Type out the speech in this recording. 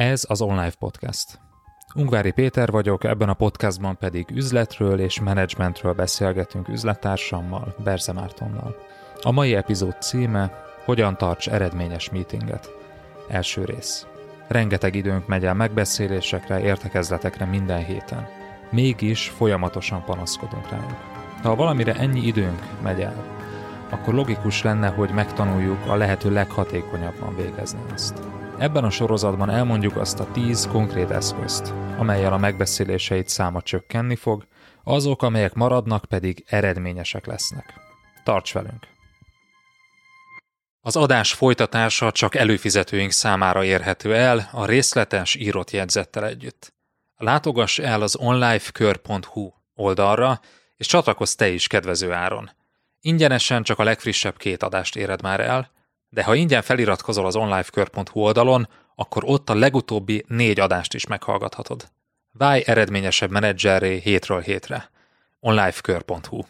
Ez az Online Podcast. Ungvári Péter vagyok, ebben a podcastban pedig üzletről és menedzsmentről beszélgetünk üzlettársammal, Berze Mártonnal. A mai epizód címe Hogyan tarts eredményes meetinget? Első rész. Rengeteg időnk megy el megbeszélésekre, értekezletekre minden héten. Mégis folyamatosan panaszkodunk rájuk. Ha valamire ennyi időnk megy el, akkor logikus lenne, hogy megtanuljuk a lehető leghatékonyabban végezni azt. Ebben a sorozatban elmondjuk azt a 10 konkrét eszközt, amelyel a megbeszéléseit száma csökkenni fog, azok, amelyek maradnak, pedig eredményesek lesznek. Tarts velünk! Az adás folytatása csak előfizetőink számára érhető el a részletes írott jegyzettel együtt. Látogass el az onlifekör.hu oldalra, és csatlakozz te is kedvező áron. Ingyenesen csak a legfrissebb két adást éred már el, de ha ingyen feliratkozol az onlifekör.hu oldalon, akkor ott a legutóbbi négy adást is meghallgathatod. Válj eredményesebb menedzserré hétről hétre. onlifekör.hu